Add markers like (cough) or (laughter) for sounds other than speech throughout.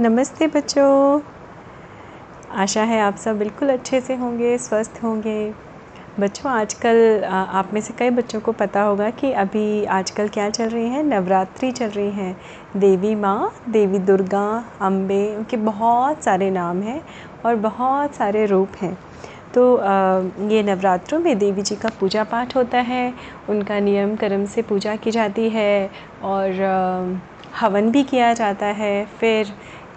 नमस्ते बच्चों। आशा है आप सब बिल्कुल अच्छे से होंगे, स्वस्थ होंगे। बच्चों, आजकल आप में से कई बच्चों को पता होगा कि अभी आजकल क्या चल रही है? नवरात्रि चल रही है। देवी माँ, देवी दुर्गा, अम्बे, उनके बहुत सारे नाम हैं और बहुत सारे रूप हैं। तो ये नवरात्रों में देवी जी का पूजा पाठ होता है, उनका नियम कर्म से पूजा की जाती है और हवन भी किया जाता है। फिर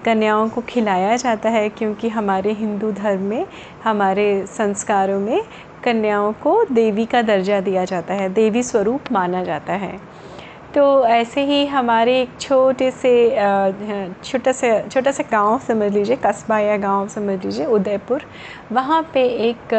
कन्याओं को खिलाया जाता है क्योंकि हमारे हिंदू धर्म में, हमारे संस्कारों में कन्याओं को देवी का दर्जा दिया जाता है, देवी स्वरूप माना जाता है। तो ऐसे ही हमारे एक छोटे से छोटा सा छोटा सा गाँव समझ लीजिए, कस्बा या गाँव समझ लीजिए, उदयपुर, वहाँ पे एक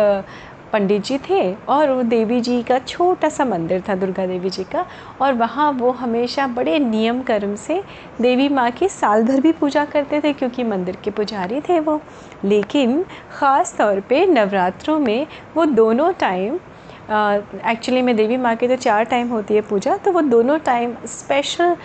पंडित जी थे और वो देवी जी का छोटा सा मंदिर था, दुर्गा देवी जी का। और वहाँ वो हमेशा बड़े नियम कर्म से देवी माँ की साल भर भी पूजा करते थे, क्योंकि मंदिर के पुजारी थे वो। लेकिन ख़ास तौर पे नवरात्रों में वो दोनों टाइम एक्चुअली में देवी माँ की तो चार टाइम होती है पूजा तो वो दोनों टाइम स्पेशल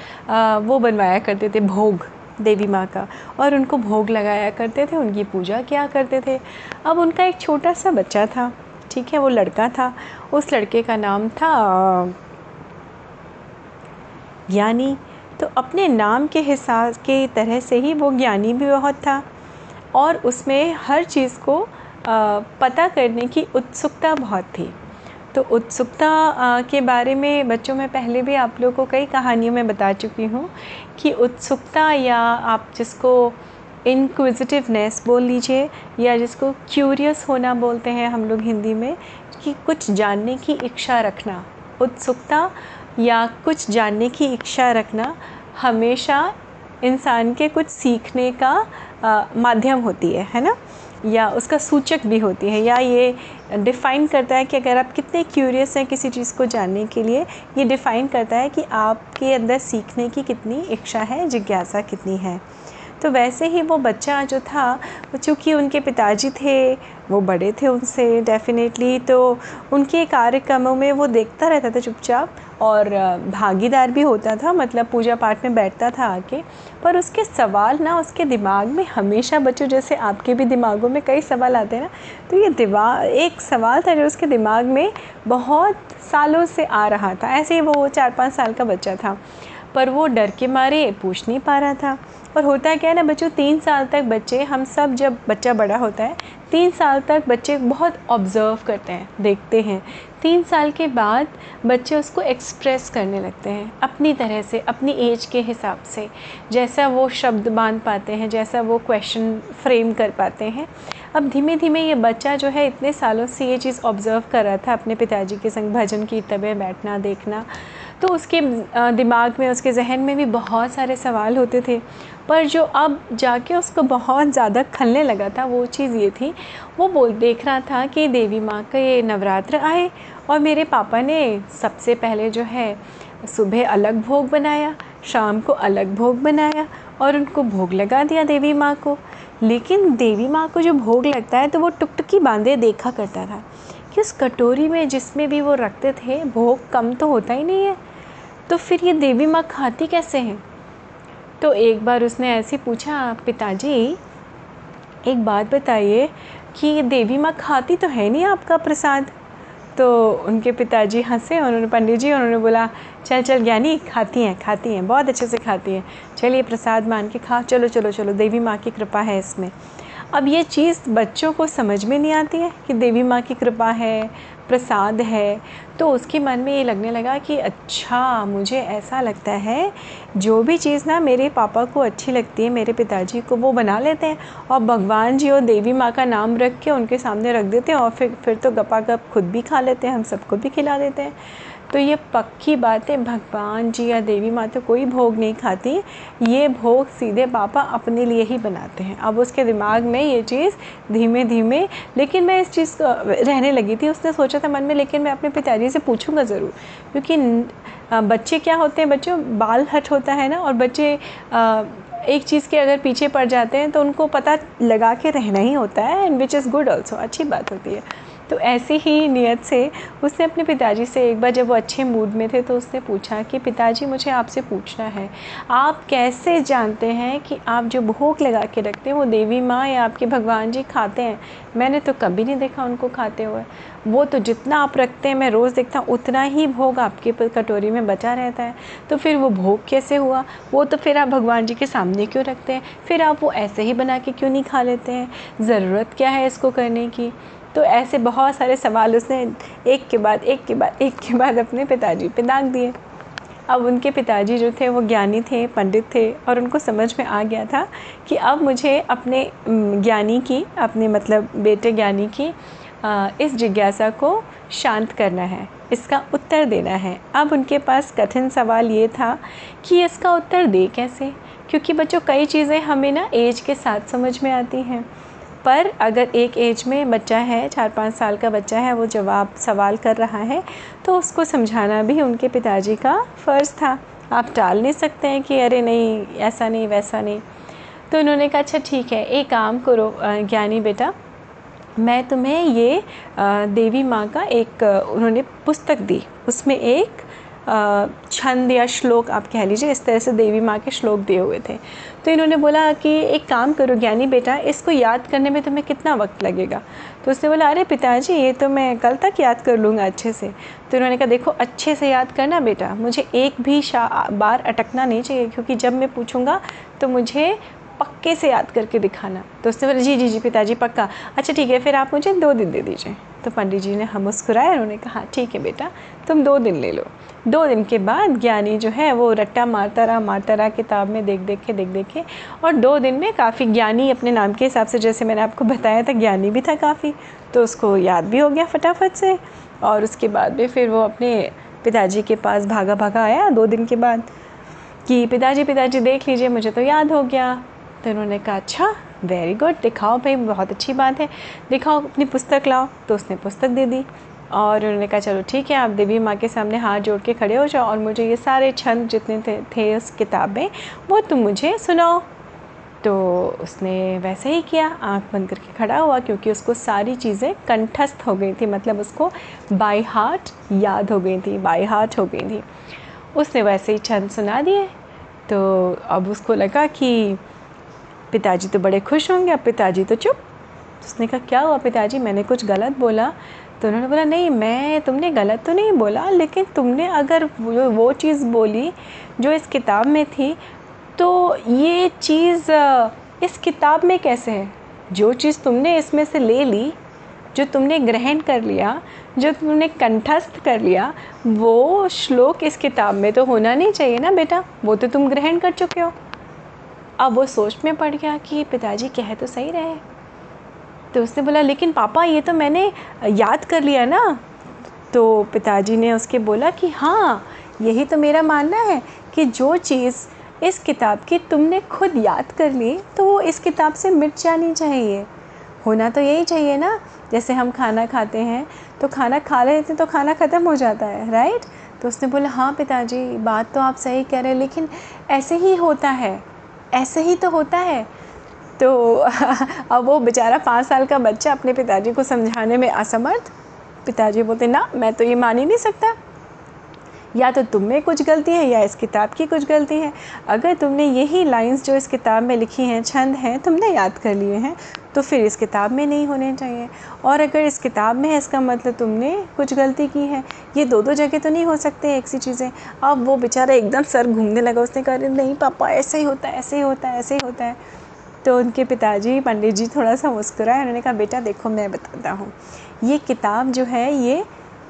वो बनवाया करते थे, भोग देवी माँ का। और उनको भोग लगाया करते थे, उनकी पूजा किया करते थे। अब उनका एक छोटा सा बच्चा था। ठीक है, वो लड़का था, उस लड़के का नाम था ज्ञानी। तो अपने नाम के हिसाब, के तरह से ही वो ज्ञानी भी बहुत था और उसमें हर चीज़ को पता करने की उत्सुकता बहुत थी। तो उत्सुकता के बारे में बच्चों में पहले भी आप लोगों को कई कहानियों में बता चुकी हूँ कि उत्सुकता या आप जिसको इनक्विजिटिवनेस बोल लीजिए या जिसको क्यूरियस होना बोलते हैं हम लोग हिंदी में कि कुछ जानने की इच्छा रखना। उत्सुकता या कुछ जानने की इच्छा रखना हमेशा इंसान के कुछ सीखने का आ, माध्यम होती है है ना? या उसका सूचक भी होती है या ये डिफ़ाइन करता है कि अगर आप कितने क्यूरियस हैं किसी चीज़ को जानने के लिए ये डिफ़ाइन करता है कि आपके अंदर सीखने की कितनी इच्छा है जिज्ञासा कितनी है। तो वैसे ही वो बच्चा जो था चूँकि उनके पिताजी थे, वो बड़े थे उनसे डेफ़िनेटली तो उनके कार्यक्रमों में वो देखता रहता था चुपचाप और भागीदार भी होता था मतलब पूजा पाठ में बैठता था आके। पर उसके सवाल ना, उसके दिमाग में हमेशा बच्चों जैसे आपके भी दिमागों में कई सवाल आते हैं ना तो ये दिमाग एक सवाल था जो उसके दिमाग में बहुत सालों से आ रहा था। ऐसे ही वो चार पाँच साल का बच्चा था। पर वो डर के मारे पूछ नहीं पा रहा था। और होता है क्या है ना, बच्चों, तीन साल तक बच्चे, हम सब जब बच्चा बड़ा होता है, तीन साल तक बच्चे बहुत ऑब्ज़र्व करते हैं, देखते हैं। तीन साल के बाद बच्चे उसको एक्सप्रेस करने लगते हैं, अपनी तरह से, अपनी एज के हिसाब से। जैसा वो शब्द बाँध पाते हैं, जैसा वो क्वेश्चन फ्रेम कर पाते हैं। अब धीमे धीमे ये बच्चा जो है, इतने सालों से ये चीज़ ऑब्ज़र्व कर रहा था, अपने पिताजी के संग भजन की में बैठना, देखना। तो उसके दिमाग में, उसके जहन में भी बहुत सारे सवाल होते थे। पर जो अब जाके उसको बहुत ज़्यादा खलने लगा था, वो चीज़ ये थी, वो बोल, देख रहा था कि देवी माँ का ये नवरात्र आए और मेरे पापा ने सबसे पहले जो है, सुबह अलग भोग बनाया, शाम को अलग भोग बनाया और उनको भोग लगा दिया देवी माँ को। लेकिन देवी माँ को जो भोग लगता है तो वो टुकटुकी बांधे देखा करता था कि उस कटोरी में जिसमें भी वो रखते थे, भोग कम तो होता ही नहीं है। तो फिर ये देवी माँ खाती कैसे हैं? तो एक बार उसने ऐसे पूछा, पिताजी, एक बात बताइए कि ये देवी माँ खाती तो है नहीं आपका प्रसाद? तो उनके पिताजी हंसे उन्होंने, पंडित जी, उन्होंने बोला, चल चल, ज्ञानी, खाती हैं खाती हैं, बहुत अच्छे से खाती हैं। चलिए, प्रसाद मान के खा, चलो चलो चलो, देवी माँ की कृपा है इसमें। अब ये चीज़ बच्चों को समझ में नहीं आती है कि देवी माँ की कृपा है प्रसाद है तो उसके मन में ये लगने लगा कि अच्छा मुझे ऐसा लगता है, जो भी चीज़ ना मेरे पापा को अच्छी लगती है, मेरे पिताजी को, वो बना लेते हैं और भगवान जी और देवी माँ का नाम रख के उनके सामने रख देते हैं और फिर फिर तो गपा गप खुद भी खा लेते हैं, हम सबको भी खिला देते हैं। तो ये पक्की बात है भगवान जी या देवी माँ तो कोई भोग नहीं खाती, ये भोग सीधे पापा अपने लिए ही बनाते हैं। अब उसके दिमाग में ये चीज़ धीमे धीमे लेकिन मैं इस चीज़ को, रहने लगी थी, उसने सोचा था मन में, लेकिन मैं अपने पिताजी से पूछूँगा ज़रूर। क्योंकि बच्चे क्या होते हैं? बच्चों, बाल हट होता है ना, और बच्चे एक चीज़ के अगर पीछे पड़ जाते हैं तो उनको पता लगा के रहना ही होता है and which is good also अच्छी बात होती है। तो ऐसी ही नीयत से उसने अपने पिताजी से एक बार जब वो अच्छे मूड में थे तो उसने पूछा कि पिताजी, मुझे आपसे पूछना है। आप कैसे जानते हैं कि आप जो भोग लगा के रखते हैं, वो देवी माँ या आपके भगवान जी खाते हैं? मैंने तो कभी नहीं देखा उनको खाते हुए। वो तो जितना आप रखते हैं, मैं रोज़ देखता हूँ, उतना ही भोग आपके कटोरी में बचा रहता है। तो फिर वो भोग कैसे हुआ? वो तो फिर आप भगवान जी के सामने क्यों रखते हैं? फिर आप वो ऐसे ही बना के क्यों नहीं खा लेते हैं? ज़रूरत क्या है इसको करने की? तो ऐसे बहुत सारे सवाल उसने एक के बाद, एक के बाद, एक के बाद अपने पिताजी पे दाग दिए। अब उनके पिताजी जो थे, वो ज्ञानी थे, पंडित थे और उनको समझ में आ गया था कि अब मुझे अपने ज्ञानी की, अपने मतलब बेटे ज्ञानी की इस जिज्ञासा को शांत करना है, इसका उत्तर देना है। अब उनके पास कठिन सवाल ये था कि इसका उत्तर दे कैसे? क्योंकि बच्चों, कई चीज़ें हमें ना एज के साथ समझ में आती हैं। पर अगर एक एज में बच्चा है, चार पाँच साल का बच्चा है, वो जवाब, सवाल कर रहा है तो उसको समझाना भी उनके पिताजी का फ़र्ज़ था। आप टाल नहीं सकते हैं कि अरे नहीं, ऐसा नहीं, वैसा नहीं। तो उन्होंने कहा अच्छा ठीक है, एक काम करो ज्ञानी बेटा, मैं तुम्हें ये देवी माँ का एक, उन्होंने पुस्तक दी, उसमें एक छंद या श्लोक आप कह लीजिए, इस तरह से देवी माँ के श्लोक दिए हुए थे। तो इन्होंने बोला कि एक काम करो ज्ञानी बेटा, इसको याद करने में तुम्हें कितना वक्त लगेगा? तो उसने बोला, अरे पिताजी, ये तो मैं कल तक याद कर लूँगा अच्छे से। तो इन्होंने कहा, देखो, अच्छे से याद करना बेटा, मुझे एक भी बार अटकना नहीं चाहिए, क्योंकि जब मैं पूछूँगा तो मुझे पक्के से याद करके दिखाना। तो उसने बोला, जी जी जी, पिताजी, पक्का। अच्छा ठीक है, फिर आप मुझे दो दिन दे दीजिए। तो पंडित जी ने हम मुस्कुराए उन्होंने कहा, ठीक है बेटा, तुम दो दिन ले लो। दो दिन के बाद ज्ञानी जो है, वो रट्टा मारता रहा मारता रहा, किताब में देख देख के देख देख के और दो दिन में काफ़ी ज्ञानी अपने नाम के हिसाब से, जैसे मैंने आपको बताया था, ज्ञानी भी था काफ़ी तो उसको याद भी हो गया फटाफट से, और उसके बाद में फिर वो अपने पिताजी के पास भागा भागा आया दो दिन के बाद, कि पिताजी पिताजी देख लीजिए, मुझे तो याद हो गया। तो उन्होंने कहा अच्छा वेरी गुड दिखाओ भाई बहुत अच्छी बात है। दिखाओ अपनी पुस्तक लाओ। तो उसने पुस्तक दे दी और उन्होंने कहा चलो ठीक है आप देवी माँ के सामने हाथ जोड़ के खड़े हो जाओ और मुझे ये सारे छंद जितने थे, थे उस किताब में वो तुम मुझे सुनाओ। तो उसने वैसे ही किया। आँख बंद करके खड़ा हुआ क्योंकि उसको सारी चीज़ें कंठस्थ हो गई थी। मतलब उसको बाई हार्ट याद हो गई थी बाई हार्ट हो गई थी। उसने वैसे ही छंद सुना दिए। तो अब उसको लगा कि पिताजी तो बड़े खुश होंगे, अब पिताजी तो चुप। उसने कहा, क्या हुआ पिताजी? मैंने कुछ गलत बोला? तो उन्होंने बोला, नहीं, मैं, तुमने गलत तो नहीं बोला, लेकिन तुमने अगर वो वो चीज़ बोली जो इस किताब में थी तो ये चीज़, इस किताब में कैसे है? जो चीज़ तुमने इसमें से ले ली, जो तुमने ग्रहण कर लिया, जो तुमने कंठस्थ कर लिया, वो श्लोक इस किताब में तो होना नहीं चाहिए ना बेटा? वो तो तुम ग्रहण कर चुके हो। अब वो सोच में पड़ गया कि पिताजी कह तो सही रहे तो उसने बोला, लेकिन पापा, ये तो मैंने याद कर लिया ना। तो पिताजी ने उसके बोला कि हाँ यही तो मेरा मानना है कि जो चीज़ इस किताब की तुमने खुद याद कर ली तो वो इस किताब से मिट जानी चाहिए। होना तो यही चाहिए ना, जैसे हम खाना खाते हैं तो खाना खा लेते हैं तो खाना ख़त्म हो जाता है राइट तो उसने बोला हाँ पिताजी, बात तो आप सही कह रहे हैं, लेकिन ऐसे ही होता है। ऐसे ही तो होता है। तो (laughs) अब वो बेचारा पाँच साल का बच्चा अपने पिताजी को समझाने में असमर्थ। पिताजी बोलते, ना, मैं तो ये मान ही नहीं सकता। या तो तुम में कुछ गलती है या इस किताब की कुछ गलती है। अगर तुमने यही लाइंस जो इस किताब में लिखी हैं, छंद हैं, तुमने याद कर लिए हैं तो फिर इस किताब में नहीं होने चाहिए। और अगर इस किताब में है, इसका मतलब तुमने कुछ गलती की है, ये दो दो जगह तो नहीं हो सकते एक सी चीज़ें। अब वो बेचारा एकदम सर घूमने लगा, उसने कहा नहीं पापा, ऐसे ही होता है, ऐसे ही होता है, ऐसे ही होता है। तो उनके पिताजी, पंडित जी थोड़ा सा मुस्कुराए, उन्होंने कहा, बेटा देखो, मैं बताता हूँ। ये किताब जो है, ये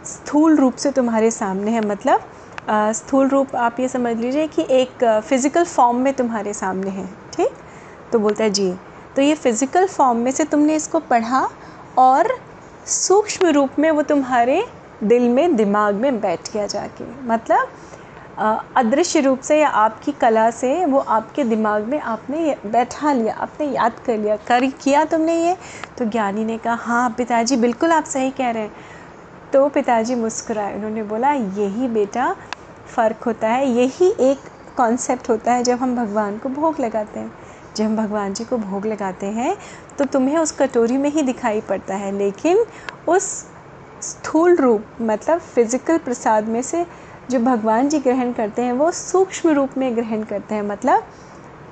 स्थूल रूप से तुम्हारे सामने है मतलब स्थूल रूप आप ये समझ लीजिए कि एक फ़िज़िकल फॉर्म में तुम्हारे सामने है, ठीक? तो बोलता है, जी। तो ये फ़िज़िकल फॉर्म में से तुमने इसको पढ़ा और सूक्ष्म रूप में वो तुम्हारे दिल में, दिमाग में बैठ गया जाके। मतलब अदृश्य रूप से या आपकी कला से वो आपके दिमाग में आपने बैठा लिया, आपने याद कर लिया, कर किया तुमने ये? तो ज्ञानी ने कहा हाँ पिताजी, बिल्कुल आप सही कह रहे हैं। तो पिताजी मुस्कुराए। उन्होंने बोला, यही बेटा फ़र्क होता है, यही एक कॉन्सेप्ट होता है जब हम भगवान को भोग लगाते हैं। जब हम भगवान जी को भोग लगाते हैं तो तुम्हें उस कटोरी में ही दिखाई पड़ता है, लेकिन उस स्थूल रूप मतलब फ़िज़िकल प्रसाद में से जो भगवान जी ग्रहण करते हैं, वो सूक्ष्म रूप में ग्रहण करते हैं। मतलब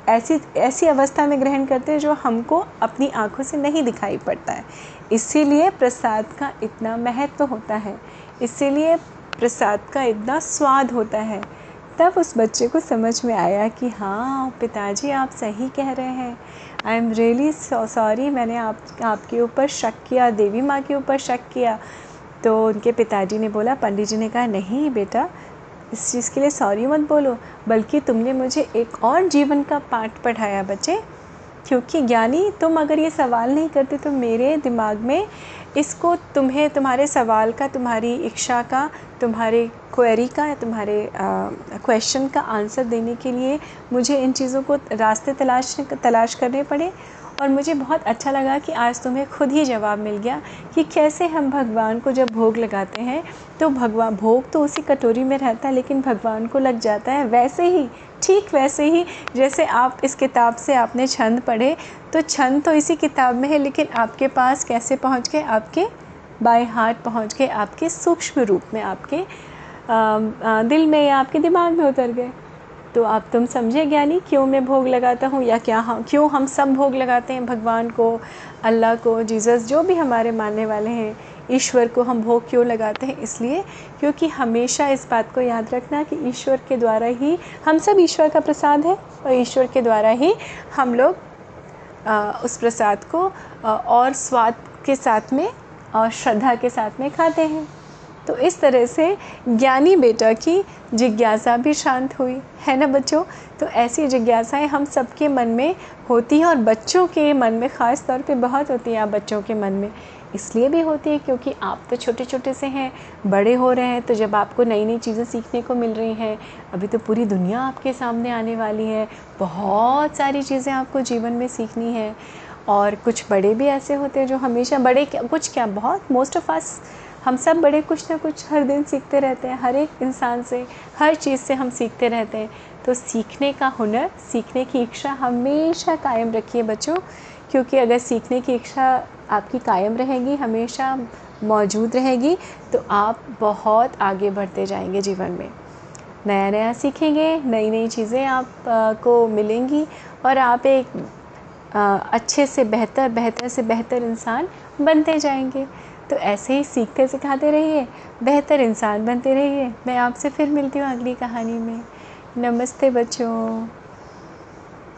ऐसी ऐसी अवस्था में ग्रहण करते हैं जो हमको अपनी आँखों से नहीं दिखाई पड़ता है। इसीलिए प्रसाद का इतना महत्व होता है। इसीलिए प्रसाद का इतना स्वाद होता है। तब उस बच्चे को समझ में आया कि हाँ पिताजी आप सही कह रहे हैं। आई एम रियली सॉरी मैंने आप, आपके ऊपर शक किया, देवी माँ के ऊपर शक किया। तो उनके पिताजी ने बोला, पंडित जी ने कहा, नहीं बेटा इस चीज़ के लिए सॉरी मत बोलो, बल्कि तुमने मुझे एक और जीवन का पाठ पढ़ाया, बच्चे। क्योंकि ज्ञानी तुम अगर ये सवाल नहीं करते तो मेरे दिमाग में इसको तुम्हें, तुम्हारे सवाल का, तुम्हारी इच्छा का, तुम्हारे क्वेरी का या तुम्हारे क्वेश्चन का आंसर देने के लिए मुझे इन चीज़ों को रास्ते तलाश तलाश करने पड़े। और मुझे बहुत अच्छा लगा कि आज तुम्हें खुद ही जवाब मिल गया कि कैसे हम भगवान को जब भोग लगाते हैं तो भगवान भोग तो उसी कटोरी में रहता है, लेकिन भगवान को लग जाता है, वैसे ही ठीक वैसे ही जैसे आप इस किताब से आपने छंद पढ़े तो छंद तो इसी किताब में है लेकिन आपके पास कैसे पहुँच गए? आपके बाय हार्ट पहुँच गए आपके सूक्ष्म रूप में आपके आ, आ, दिल में या आपके दिमाग में उतर गए। तो आप तुम समझे ज्ञानी क्यों मैं भोग लगाता हूँ या क्या हम क्यों हम सब भोग लगाते हैं? भगवान को अल्लाह को जीसस जो भी हमारे मानने वाले हैं ईश्वर को हम भोग क्यों लगाते हैं? इसलिए क्योंकि हमेशा इस बात को याद रखना कि ईश्वर के द्वारा ही हम सब ईश्वर का प्रसाद है और ईश्वर के द्वारा ही हम लोग उस प्रसाद को और स्वाद के साथ में और श्रद्धा के साथ में खाते हैं। तो इस तरह से ज्ञानी बेटा की जिज्ञासा भी शांत हुई, है ना बच्चों? तो ऐसी जिज्ञासाएँ हम सबके मन में होती हैं और बच्चों के मन में ख़ास तौर पे बहुत होती हैं, आप बच्चों के मन में। इसलिए भी होती है क्योंकि आप तो छोटे छोटे से हैं, बड़े हो रहे हैं तो जब आपको नई नई चीज़ें सीखने को मिल रही हैं, अभी तो पूरी दुनिया आपके सामने आने वाली है, बहुत सारी चीज़ें आपको जीवन में सीखनी है। और कुछ बड़े भी ऐसे होते हैं जो हमेशा, बड़े क्या, कुछ क्या, बहुत मोस्ट ऑफ़ अस हम सब बड़े कुछ ना कुछ हर दिन सीखते रहते हैं, हर एक इंसान से, हर चीज़ से हम सीखते रहते हैं। तो सीखने का हुनर, सीखने की इच्छा हमेशा कायम रखिए बच्चों। क्योंकि अगर सीखने की इच्छा आपकी कायम रहेगी हमेशा मौजूद रहेगी तो आप बहुत आगे बढ़ते जाएँगे जीवन में। नया नया सीखेंगे नई नई चीज़ें आप आ, को मिलेंगी और आप एक आ, अच्छे से बेहतर बेहतर से बेहतर इंसान बनते जाएँगे। तो ऐसे ही सीखते सिखाते रहिए बेहतर इंसान बनते रहिए। मैं आपसे फिर मिलती हूँ अगली कहानी में। नमस्ते बच्चों।